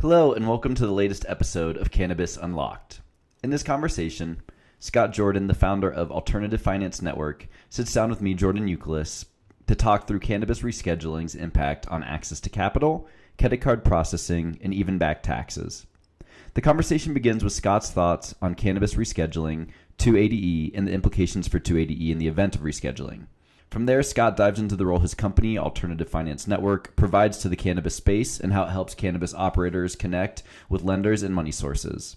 Hello, and welcome to the latest episode of Cannabis Unlocked. In this conversation, Scott Jordan, the founder of Alternative Finance Network, sits down with me, Jordan Youkilis, to talk through cannabis rescheduling's impact on access to capital, credit card processing, and even back taxes. The conversation begins with Scott's thoughts on cannabis rescheduling, 280E, and the implications for 280E in the event of rescheduling. From there, Scott dives into the role his company, Alternative Finance Network, provides to the cannabis space and how it helps cannabis operators connect with lenders and money sources.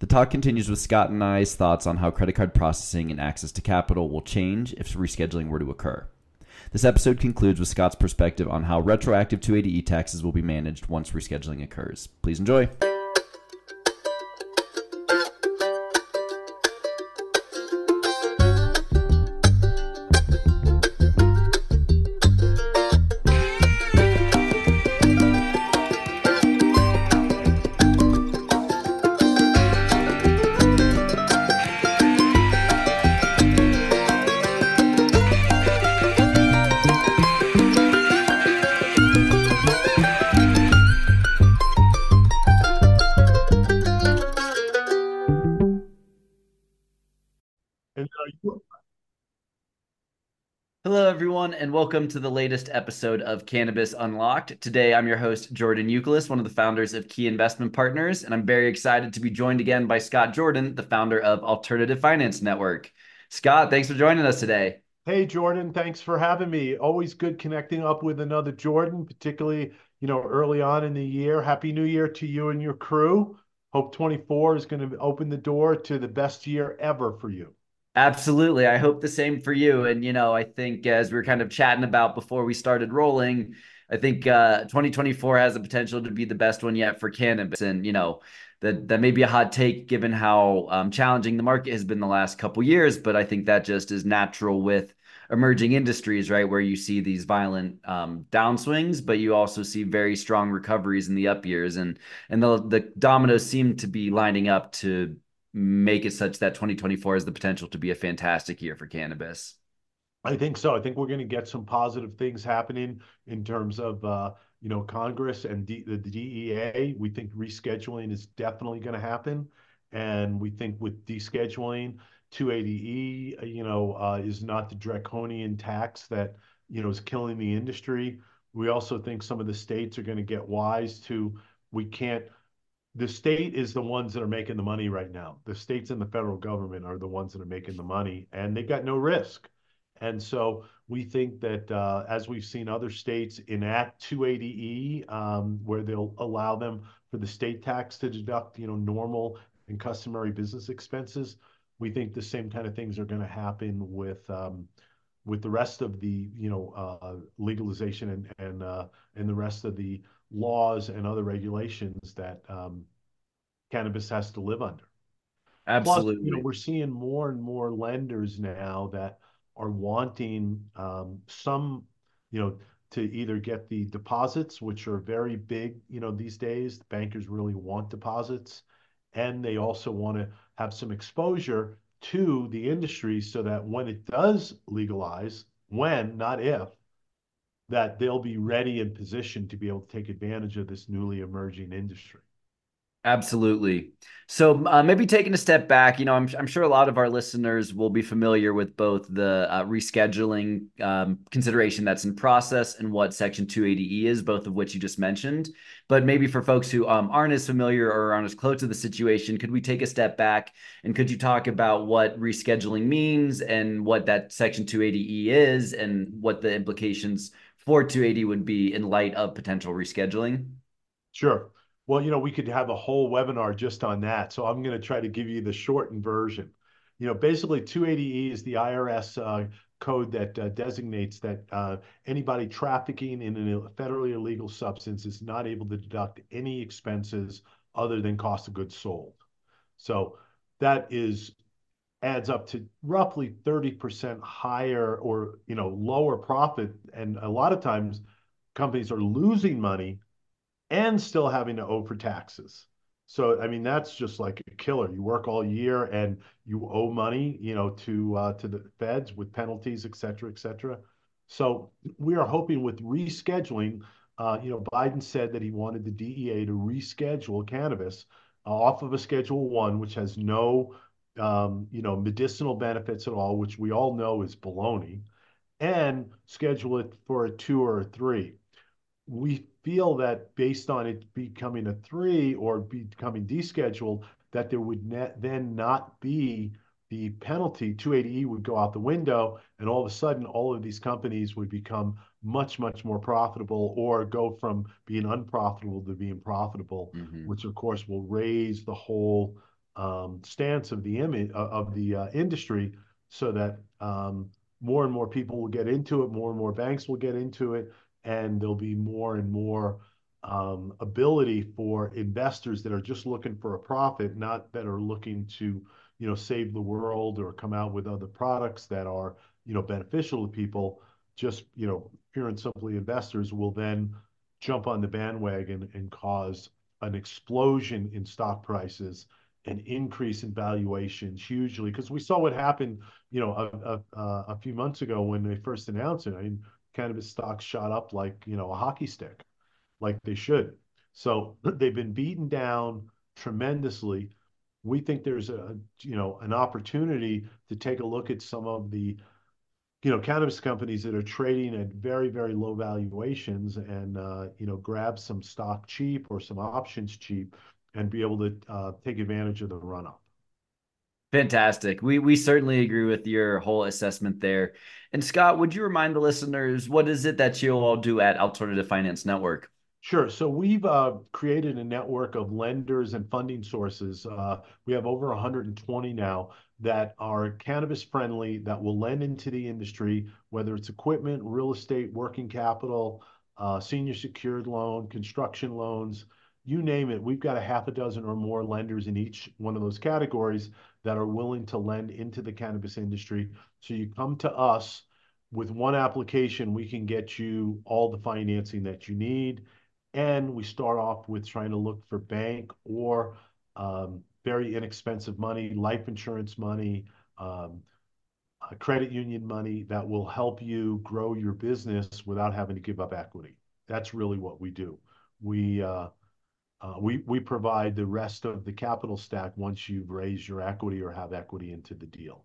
The talk continues with Scott and I's thoughts on how credit card processing and access to capital will change if rescheduling were to occur. This episode concludes with Scott's perspective on how retroactive 280E taxes will be managed once rescheduling occurs. Please enjoy. Everyone, and welcome to the latest episode of Cannabis Unlocked. Today, I'm your host, Jordan Youkilis, one of the founders of Key Investment Partners, and I'm very excited to be joined again by Scott Jordan, the founder of Alternative Finance Network. Scott, thanks for joining us today. Hey, Jordan, thanks for having me. Always good connecting up with another Jordan, particularly, you know, early on in the year. Happy New Year to you and your crew. Hope 24 is going to open the door to the best year ever for you. Absolutely. I hope the same for you. And, you know, I think as we were kind of chatting about before we started rolling, I think uh, 2024 has the potential to be the best one yet for cannabis. And, you know, that, that may be a hot take given how um, challenging the market has been the last couple years. But I think that just is natural with emerging industries, right? Where you see these violent um, downswings, but you also see very strong recoveries in the up years. And, and the, the dominoes seem to be lining up to make it such that 2024 has the potential to be a fantastic year for cannabis? I think so. I think we're going to get some positive things happening in terms of uh, you know Congress and D- the DEA. We think rescheduling is definitely going to happen, and we think with descheduling, 280E, you know, uh, is not the draconian tax that you know is killing the industry. We also think some of the states are going to get wise to we can't the state is the ones that are making the money right now. The states and the federal government are the ones that are making the money, and they've got no risk. And so we think that uh, as we've seen other states enact 280E, um, where they'll allow them for the state tax to deduct, you know, normal and customary business expenses, we think the same kind of things are going to happen with um, with the rest of the, you know, uh, legalization and and uh, and the rest of the laws and other regulations that um, cannabis has to live under. Absolutely. Plus, you know, we're seeing more and more lenders now that are wanting um, some, you know, to either get the deposits, which are very big, you know, these days. The bankers really want deposits, and they also want to have some exposure to the industry so that when it does legalize, when, not if, that they'll be ready and positioned to be able to take advantage of this newly emerging industry. Absolutely. So uh, maybe taking a step back, you know, I'm, I'm sure a lot of our listeners will be familiar with both the uh, rescheduling um, consideration that's in process and what Section 280E is, both of which you just mentioned. But maybe for folks who um, aren't as familiar or aren't as close to the situation, could we take a step back and could you talk about what rescheduling means and what that Section 280E is and what the implications for 280 would be in light of potential rescheduling? Sure. Well, you know, we could have a whole webinar just on that. So I'm going to try to give you the shortened version. You know, basically 280E is the IRS uh, code that uh, designates that uh, anybody trafficking in a federally illegal substance is not able to deduct any expenses other than cost of goods sold. So that is adds up to roughly 30% higher or you know lower profit. And a lot of times companies are losing money and still having to owe for taxes. So i mean that's just like a killer. You work all year and you owe money you know to uh, to the feds with penalties et cetera et cetera. So we are hoping with rescheduling uh, you know, Biden said that he wanted the DEA to reschedule cannabis uh, off of a Schedule One, which has no, um, you know, medicinal benefits at all, which we all know is baloney, and schedule it for a two or a three. We feel that based on it becoming a three or becoming descheduled, that there would then not be the penalty, 280E would go out the window, and all of a sudden, all of these companies would become much, much more profitable or go from being unprofitable to being profitable, mm-hmm. which of course will raise the whole stance of the image of the uh, industry so that um, more and more people will get into it, more and more banks will get into it, and there'll be more and more um, ability for investors that are just looking for a profit, not that are looking to you know, save the world or come out with other products that are, you know, beneficial to people, just, you know, pure and simply investors will then jump on the bandwagon and cause an explosion in stock prices, an increase in valuations hugely. Because we saw what happened, you know, a, a, a few months ago when they first announced it. I mean, cannabis stocks shot up like, you know, a hockey stick, like they should. So they've been beaten down tremendously we think there's a, you know, an opportunity to take a look at some of the, you know, cannabis companies that are trading at very, very low valuations and, uh, you know, grab some stock cheap or some options cheap and be able to uh, take advantage of the run-up. Fantastic. We we certainly agree with your whole assessment there. And Scott, would you remind the listeners what is it that you all do at Alternative Finance Network? Sure. So we've uh, created a network of lenders and funding sources. Uh, we have over 120 now that are cannabis friendly, that will lend into the industry, whether it's equipment, real estate, working capital, uh, senior secured loan, construction loans, you name it. We've got a half a dozen or more lenders in each one of those categories that are willing to lend into the cannabis industry. So you come to us with one application, we can get you all the financing that you need and we start off with trying to look for bank or um, very inexpensive money, life insurance money, um, credit union money that will help you grow your business without having to give up equity. That's really what we do. We uh, we we provide the rest of the capital stack once you've raised your equity or have equity into the deal.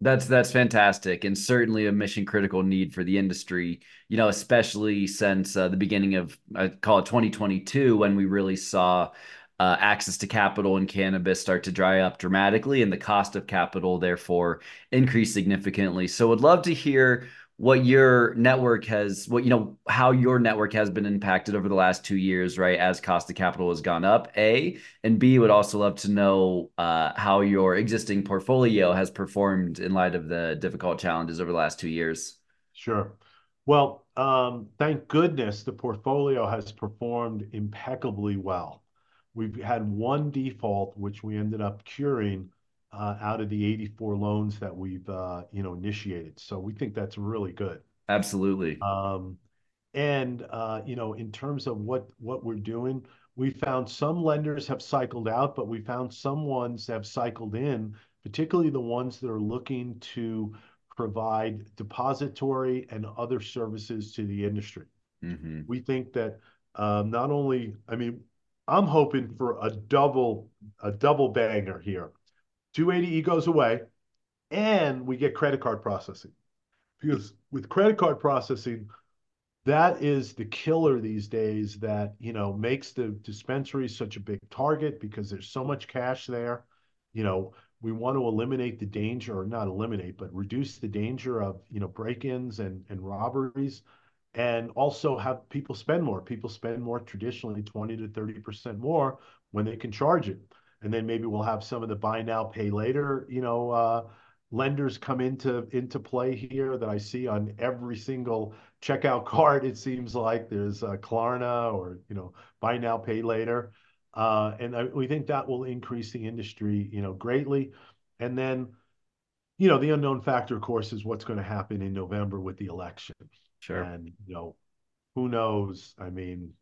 That's that's fantastic, and certainly a mission critical need for the industry. You know, especially since uh, the beginning of I call it 2022, when we really saw uh, access to capital in cannabis start to dry up dramatically, and the cost of capital therefore increase significantly. So, would love to hear what your network has what you know how your network has been impacted over the last two years right as cost of capital has gone up a and b would also love to know uh, how your existing portfolio has performed in light of the difficult challenges over the last two years. Sure. Well um, thank goodness the portfolio has performed impeccably well. We've had one default which we ended up curing out of the 84 loans that we've uh, you know initiated. So we think that's really good. Absolutely. Um, and uh, you know, in terms of what what we're doing, we found some lenders have cycled out, but we found some ones have cycled in, particularly the ones that are looking to provide depository and other services to the industry. Mm-hmm. We think that um, not only, I mean, I'm hoping for a double a double banger here. 280E goes away, and we get credit card processing. Because with credit card processing, that is the killer these days that, you know, makes the dispensary such a big target because there's so much cash there. You know, we want to eliminate the danger, or not eliminate, but reduce the danger of, you know, break-ins and, and robberies and also have people spend more. People spend more traditionally 20 to 30% more when they can charge it and then maybe we'll have some of the buy now, pay later, you know, uh, lenders come into into play here that I see on every single checkout card. It seems like there's a Klarna or you know, buy now, pay later, uh, and I, we think that will increase the industry, you know, greatly. And then, you know, the unknown factor, of course, is what's going to happen in November with the election. Sure. And you know, who knows? I mean,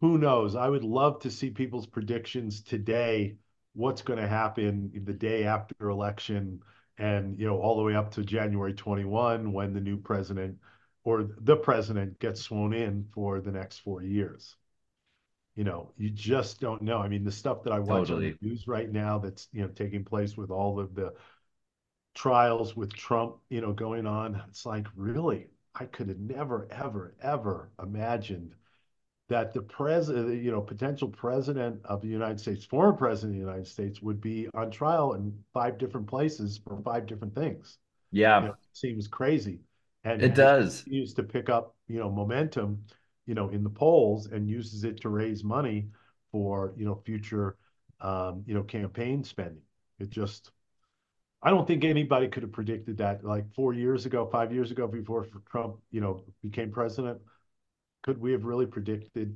who knows? I would love to see people's predictions today, what's going to happen the day after election and, you know, all the way up to January 21 when the new president or the president gets sworn in for the next four years. You know, you just don't know. I mean, the stuff that I watch totally. on the news right now that's, you know, taking place with all of the trials with Trump, you know, going on, it's like, really, I could have never, ever, ever imagined that the president, you know, potential president of the United States, former president of the United States, would be on trial in five different places for five different things. Yeah, you know, it seems crazy, and it does use to pick up, you know, momentum, you know, in the polls, and uses it to raise money for, you know, future, um, you know, campaign spending. It just, I don't think anybody could have predicted that like four years ago, five years ago, before Trump, you know, became president could we have really predicted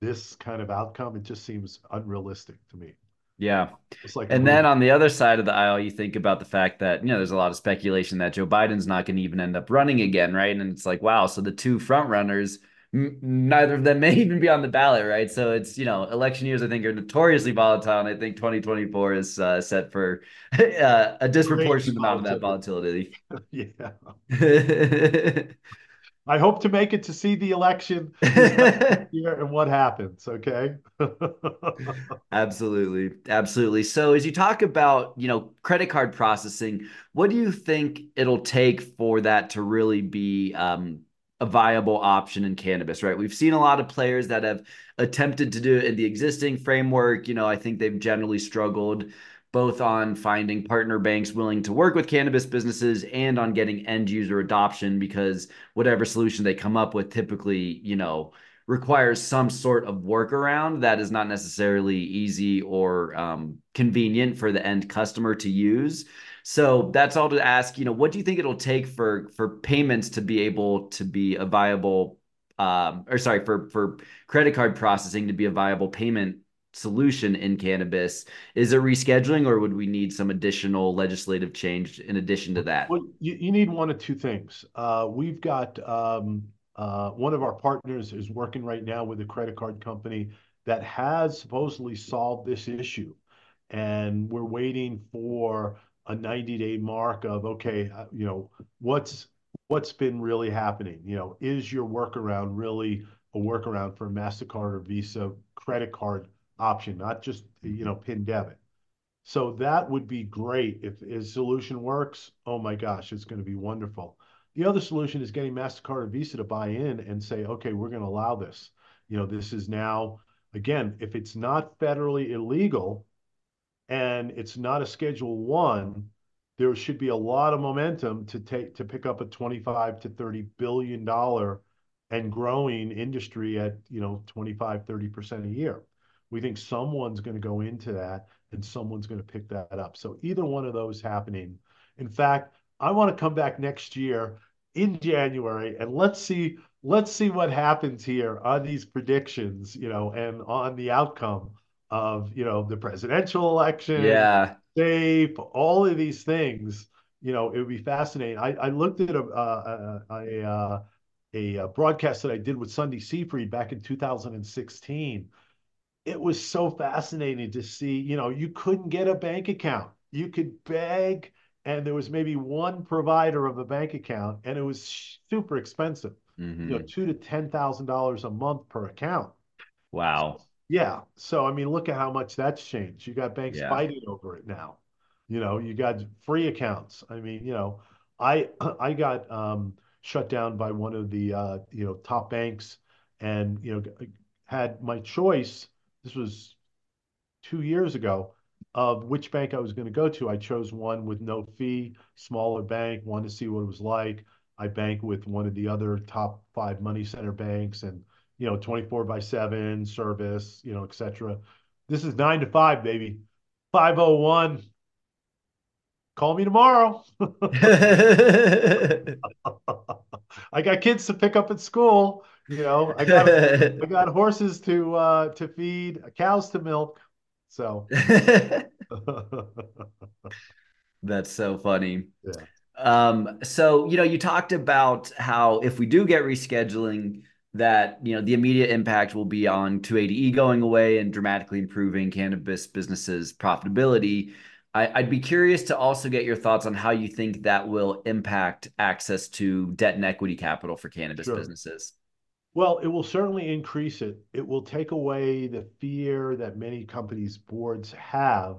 this kind of outcome? It just seems unrealistic to me. Yeah. It's like and then on the other side of the aisle, you think about the fact that, you know, there's a lot of speculation that Joe Biden's not going to even end up running again, right? And it's like, wow, so the two front runners, m- neither of them may even be on the ballot, right? So it's, you know, election years, I think, are notoriously volatile. And I think 2024 is uh, set for uh, a disproportionate amount of that volatility. yeah. I hope to make it to see the election here and what happens. Okay. absolutely, absolutely. So as you talk about, you know, credit card processing, what do you think it'll take for that to really be um, a viable option in cannabis? Right. We've seen a lot of players that have attempted to do it in the existing framework. You know, I think they've generally struggled both on finding partner banks willing to work with cannabis businesses and on getting end user adoption because whatever solution they come up with typically, you know, requires some sort of workaround that is not necessarily easy or um, convenient for the end customer to use. So that's all to ask, you know, what do you think it'll take for for payments to be able to be a viable um, or sorry, for for credit card processing to be a viable payment solution in cannabis. Is it rescheduling or would we need some additional legislative change in addition to that? Well, you, you need one of two things. Uh, we've got um, uh, one of our partners is working right now with a credit card company that has supposedly solved this issue. And we're waiting for a 90 day mark of, okay, uh, you know, what's what's been really happening? You know, is your workaround really a workaround for a MasterCard or Visa credit card option, not just, you know, mm-hmm. PIN debit. So that would be great. If his solution works, oh my gosh, it's going to be wonderful. The other solution is getting MasterCard or Visa to buy in and say, okay, we're going to allow this. You know, this is now, again, if it's not federally illegal and it's not a Schedule One, there should be a lot of momentum to take to pick up a 25 to 30 billion dollar and growing industry at you know 25 30 percent a year we think someone's going to go into that and someone's going to pick that up. So either one of those happening. In fact, I want to come back next year in January and let's see let's see what happens here on these predictions, you know, and on the outcome of, you know, the presidential election. Yeah. Safe, all of these things, you know, it would be fascinating. I, I looked at a, uh, a, a, a, uh, a uh, broadcast that I did with Sundie Seefried back in 2016 it was so fascinating to see, you know, you couldn't get a bank account. You could beg, and there was maybe one provider of a bank account, and it was super expensive. Mm-hmm. You know, two to ten thousand dollars a month per account. Wow. Yeah. So I mean, look at how much that's changed. You got banks yeah. fighting over it now. You know, you got free accounts. I mean, you know, I I got um, shut down by one of the uh, you know top banks, and you know had my choice this was two years ago, of which bank I was going to go to. I chose one with no fee, smaller bank, wanted to see what it was like. I bank with one of the other top five money center banks and, you know, 24 by 7 service, you know, et cetera. This is nine to five, baby. 501. Call me tomorrow. I got kids to pick up at school. You know, I got I got horses to uh, to feed, cows to milk. So that's so funny. Yeah. Um, so you know, you talked about how if we do get rescheduling, that you know the immediate impact will be on 280e going away and dramatically improving cannabis businesses' profitability. I, would be curious to also get your thoughts on how you think that will impact access to debt and equity capital for cannabis sure. businesses. Well, it will certainly increase it. It will take away the fear that many companies' boards have.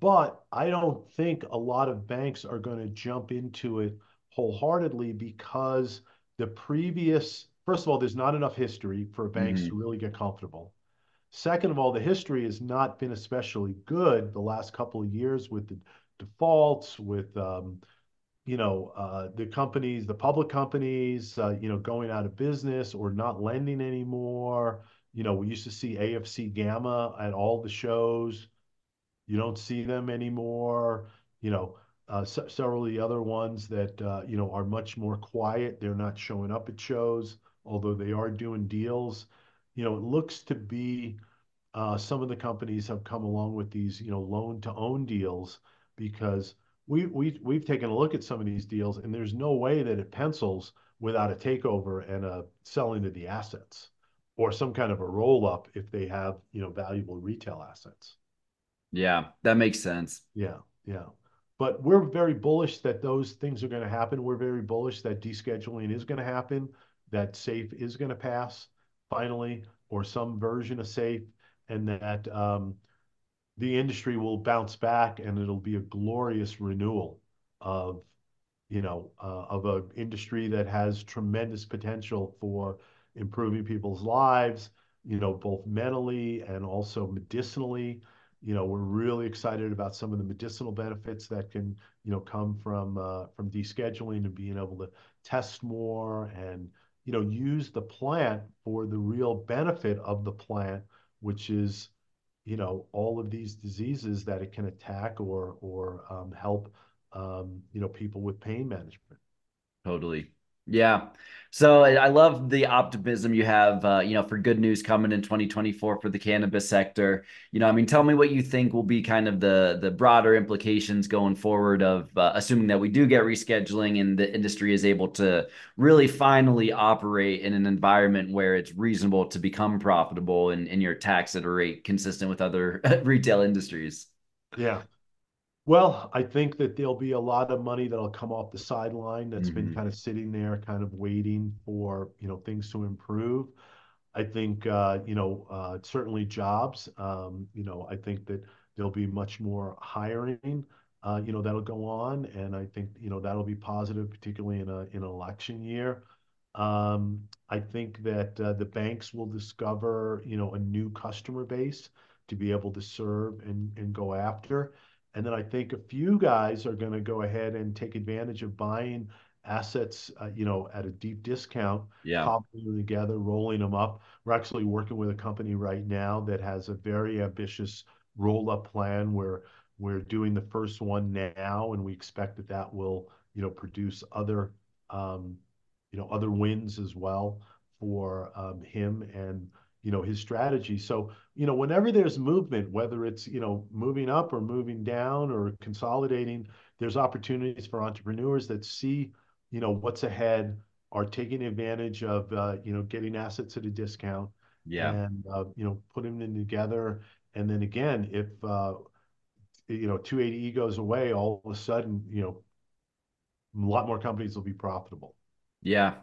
But I don't think a lot of banks are going to jump into it wholeheartedly because the previous, first of all, there's not enough history for banks mm-hmm. to really get comfortable. Second of all, the history has not been especially good the last couple of years with the defaults, with um, you know uh, the companies, the public companies, uh, you know, going out of business or not lending anymore. You know, we used to see AFC Gamma at all the shows. You don't see them anymore. You know, uh, several of the other ones that uh, you know are much more quiet. They're not showing up at shows, although they are doing deals you know, it looks to be uh, some of the companies have come along with these, you know, loan to own deals because we we we've taken a look at some of these deals and there's no way that it pencils without a takeover and a selling of the assets or some kind of a roll up if they have, you know, valuable retail assets. Yeah, that makes sense. Yeah, yeah. But we're very bullish that those things are going to happen. We're very bullish that descheduling is going to happen, that SAFE is going to pass finally, or some version of SAFE, and that um, the industry will bounce back and it'll be a glorious renewal of, you know, uh, of an industry that has tremendous potential for improving people's lives, you know, both mentally and also medicinally. You know, we're really excited about some of the medicinal benefits that can, you know, come from uh, from descheduling and being able to test more and you know, use the plant for the real benefit of the plant, which is, you know, all of these diseases that it can attack or or um, help, um, you know, people with pain management. Totally. Yeah. So I love the optimism you have, uh, you know, for good news coming in 2024 for the cannabis sector. You know, I mean, tell me what you think will be kind of the the broader implications going forward of uh, assuming that we do get rescheduling and the industry is able to really finally operate in an environment where it's reasonable to become profitable and, and your tax at a rate consistent with other retail industries. Yeah. Well, I think that there'll be a lot of money that'll come off the sideline that's been mm-hmm. kind of sitting there, kind of waiting for, you know, things to improve. I think, uh, you know, uh, certainly jobs. Um, you know, I think that there'll be much more hiring, uh, you know, that'll go on, and I think, you know, that'll be positive, particularly in a in an election year. Um, I think that the banks will discover, you know, a new customer base to be able to serve and and go after. And then I think a few guys are going to go ahead and take advantage of buying assets, uh, you know, at a deep discount, yeah. cobbling them together, rolling them up. We're actually working with a company right now that has a very ambitious roll-up plan where we're doing the first one now, and we expect that that will, you know, produce other, um, you know, other wins as well for um, him and you know his strategy. So you know whenever there's movement whether it's you know moving up or moving down or consolidating there's opportunities for entrepreneurs that see you know what's ahead are taking advantage of uh, you know getting assets at a discount yeah. and uh, you know putting them together. And then again if uh, you know 280e goes away all of a sudden you know a lot more companies will be profitable yeah.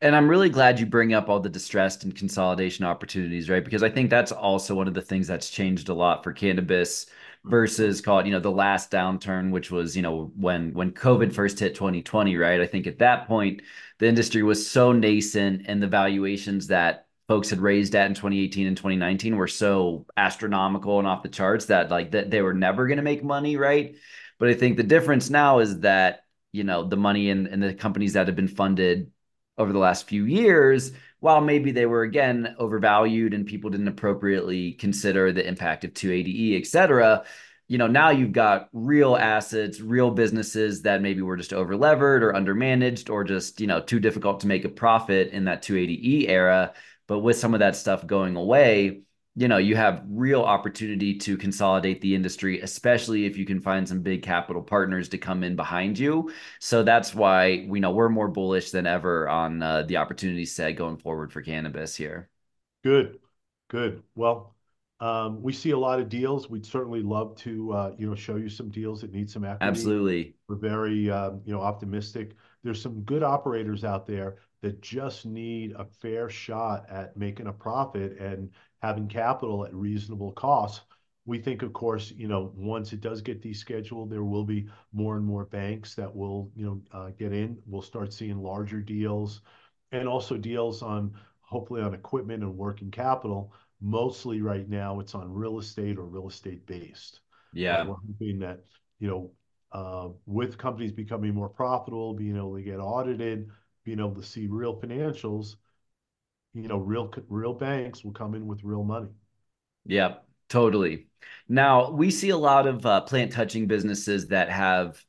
And I'm really glad you bring up all the distressed and consolidation opportunities, right? Because I think that's also one of the things that's changed a lot for cannabis versus mm-hmm. call it, you know, the last downturn, which was, you know, when when COVID first hit 2020, right? I think at that point the industry was so nascent and the valuations that folks had raised at in 2018 and 2019 were so astronomical and off the charts that like that they were never going to make money, right? But I think the difference now is that you know the money and in the companies that have been funded over the last few years while maybe they were again overvalued and people didn't appropriately consider the impact of 280e et cetera you know now you've got real assets real businesses that maybe were just overlevered or undermanaged or just you know too difficult to make a profit in that 280e era. But with some of that stuff going away you know you have real opportunity to consolidate the industry especially if you can find some big capital partners to come in behind you so that's why we know we're more bullish than ever on uh, the opportunity set going forward for cannabis here good good well Um, we see a lot of deals. We'd certainly love to, uh, you know, show you some deals that need some equity. Absolutely. We're very, um, you know, optimistic. There's some good operators out there that just need a fair shot at making a profit and having capital at reasonable costs. We think, of course, you know, once it does get descheduled, there will be more and more banks that will, you know, uh, get in. We'll start seeing larger deals and also deals on, hopefully on equipment and working capital mostly right now it's on real estate or real estate based. Yeah. We're hoping that, you know, uh, with companies becoming more profitable, being able to get audited, being able to see real financials, you know, real real banks will come in with real money. Yeah, totally. Now we see a lot of uh, plant touching businesses that have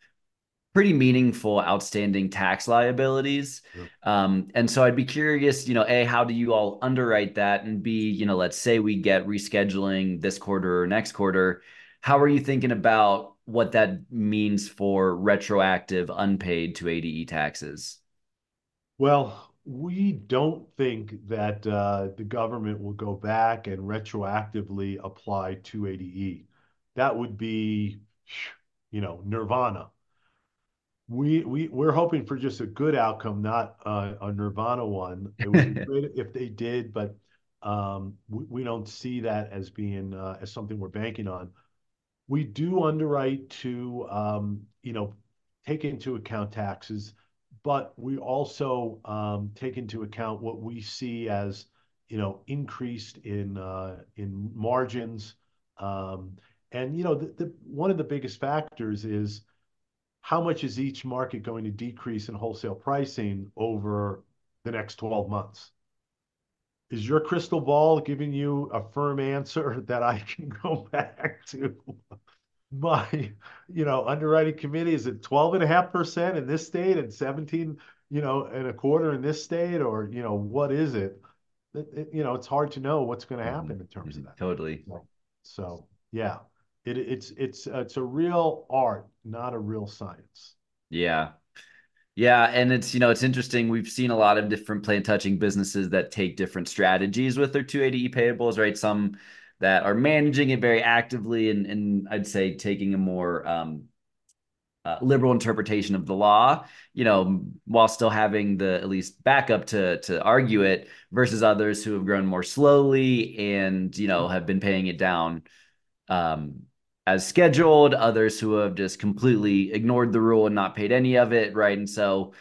pretty meaningful outstanding tax liabilities. Um, and so I'd be curious, you know, A, how do you all underwrite that? And B, you know, let's say we get rescheduling this quarter or next quarter. How are you thinking about what that means for retroactive unpaid 280E taxes? Well, we don't think that uh, the government will go back and retroactively apply 280E. That would be, you know, nirvana we we we're hoping for just a good outcome, not uh, a Nirvana one. It would be great if they did, but um, we, we don't see that as being uh, as something we're banking on. We do underwrite to um, you know take into account taxes, but we also um, take into account what we see as you know increased in uh, in margins. Um, and you know one of the biggest factors is how much is each market going to decrease in wholesale pricing over the next 12 months? Is your crystal ball giving you a firm answer that I can go back to my, you know, underwriting committee? Is it 12.5% in this state and 17, you know, and a quarter in this state? Or, you know, what is it? You know, it's hard to know what's going to mm-hmm. happen in terms of that. Totally. So, yeah. It, it's it's uh, it's a real art, not a real science. Yeah. Yeah, and it's you know it's interesting. We've seen a lot of different plant touching businesses that take different strategies with their 280e payables, right? Some that are managing it very actively, and and I'd say taking a more um, uh, liberal interpretation of the law, you know, while still having the at least backup to to argue it, versus others who have grown more slowly and you know have been paying it down um, as scheduled, others who have just completely ignored the rule and not paid any of it, right? And so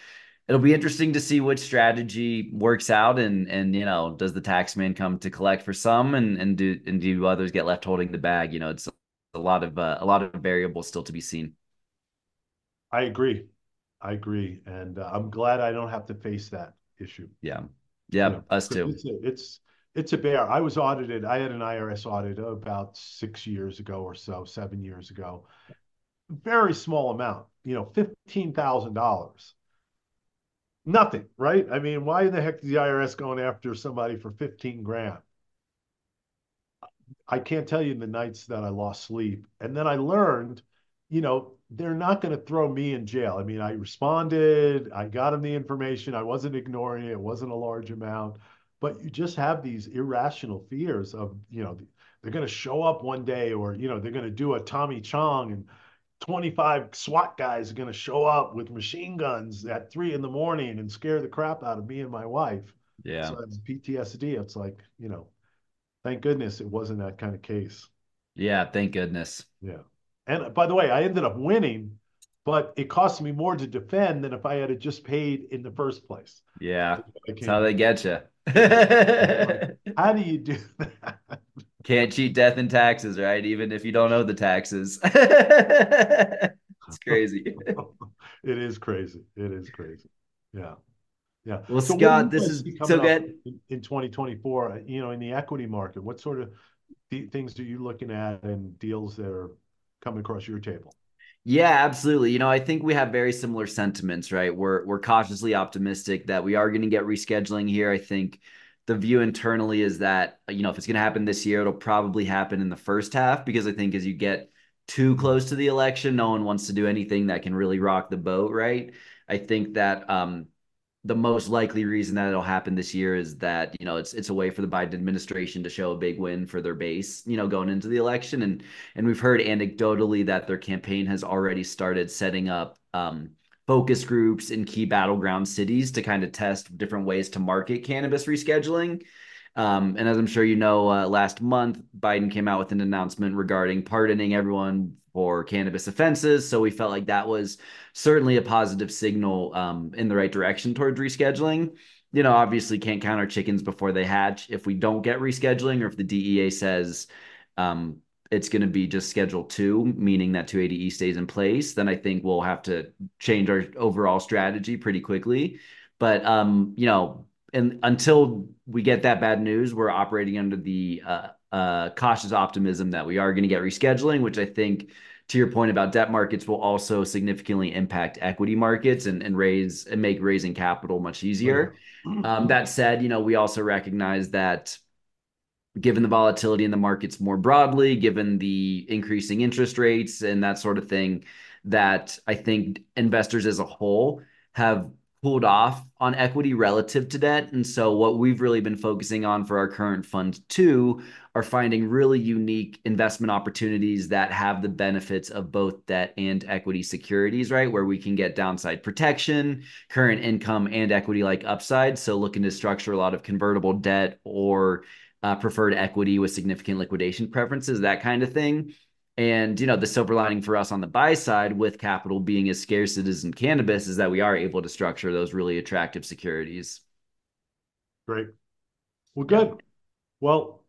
it'll be interesting to see which strategy works out and and you know, does the tax man come to collect for some and and do and do others get left holding the bag? You know, it's a lot of uh, a lot of variables still to be seen. I agree. I agree, and uh, I'm glad I don't have to face that issue. Yeah, yeah, you know, us too. It's, a, it's it's a bear. I was audited. I had an IRS audit about six years ago or so, seven years ago. Very small amount, you know, $15,000. Nothing, right? I mean, why in the heck is the IRS going after somebody for 15 grand? I can't tell you the nights that I lost sleep. And then I learned, you know, they're not going to throw me in jail. I mean, I responded, I got them the information, I wasn't ignoring it, it wasn't a large amount but you just have these irrational fears of you know they're going to show up one day or you know they're going to do a tommy chong and 25 swat guys are going to show up with machine guns at three in the morning and scare the crap out of me and my wife. Yeah. So that's ptsd it's like you know thank goodness it wasn't that kind of case. Yeah thank goodness. Yeah. And by the way i ended up winning but it cost me more to defend than if I had just paid in the first place. Yeah, that's how they get you. how do you do that? Can't cheat death and taxes, right? Even if you don't owe the taxes. it's crazy. it is crazy. It is crazy. Yeah. Yeah. Well, so Scott, this is so good. In, in 2024, uh, you know, in the equity market, what sort of things are you looking at and deals that are coming across your table? Yeah, absolutely. You know, I think we have very similar sentiments, right? We're we're cautiously optimistic that we are going to get rescheduling here. I think the view internally is that you know if it's going to happen this year, it'll probably happen in the first half because I think as you get too close to the election, no one wants to do anything that can really rock the boat, right? I think that um, the most likely reason that it'll happen this year is that you know it's it's a way for the Biden administration to show a big win for their base, you know, going into the election, and and we've heard anecdotally that their campaign has already started setting up um, focus groups in key battleground cities to kind of test different ways to market cannabis rescheduling. Um, and as I'm sure you know, uh, last month Biden came out with an announcement regarding pardoning everyone for cannabis offenses. So we felt like that was certainly a positive signal um, in the right direction towards rescheduling. You know, obviously can't count our chickens before they hatch. If we don't get rescheduling, or if the DEA says um, it's going to be just Schedule Two, meaning that 280E stays in place, then I think we'll have to change our overall strategy pretty quickly. But um, you know, and until we get that bad news, we're operating under the uh, uh, cautious optimism that we are going to get rescheduling, which I think, to your point about debt markets, will also significantly impact equity markets and, and raise and make raising capital much easier. Um, that said, you know, we also recognize that given the volatility in the markets more broadly, given the increasing interest rates and that sort of thing, that I think investors as a whole have pulled off on equity relative to debt. And so what we've really been focusing on for our current fund two are finding really unique investment opportunities that have the benefits of both debt and equity securities, right? Where we can get downside protection, current income and equity like upside. So looking to structure a lot of convertible debt or uh, preferred equity with significant liquidation preferences, that kind of thing. And you know, the silver lining for us on the buy side, with capital being as scarce as it is in cannabis, is that we are able to structure those really attractive securities. Great. Well, good. Well,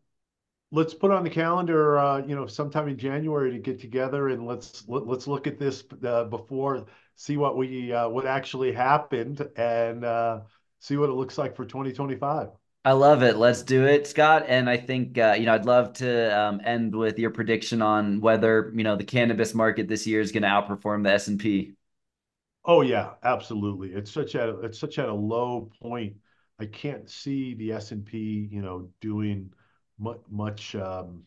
let's put on the calendar, uh, you know, sometime in January to get together and let's let, let's look at this uh, before, see what we uh, what actually happened, and uh, see what it looks like for 2025. I love it. Let's do it, Scott. And I think uh, you know I'd love to um, end with your prediction on whether you know the cannabis market this year is going to outperform the S and P. Oh yeah, absolutely. It's such at a, it's such at a low point. I can't see the S and P, you know, doing much. much um,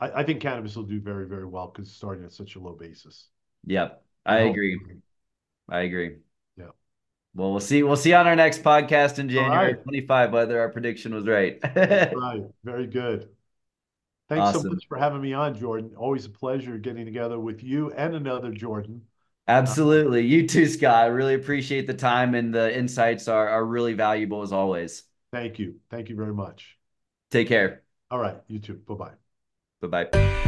I, I think cannabis will do very very well because it's starting at such a low basis. Yep, I agree. I agree. Well, we'll see. We'll see on our next podcast in January right. 25 whether our prediction was right. right. Very good. Thanks awesome. so much for having me on, Jordan. Always a pleasure getting together with you and another Jordan. Uh, Absolutely. You too, Scott. I really appreciate the time and the insights are, are really valuable as always. Thank you. Thank you very much. Take care. All right. You too. Bye bye. Bye bye.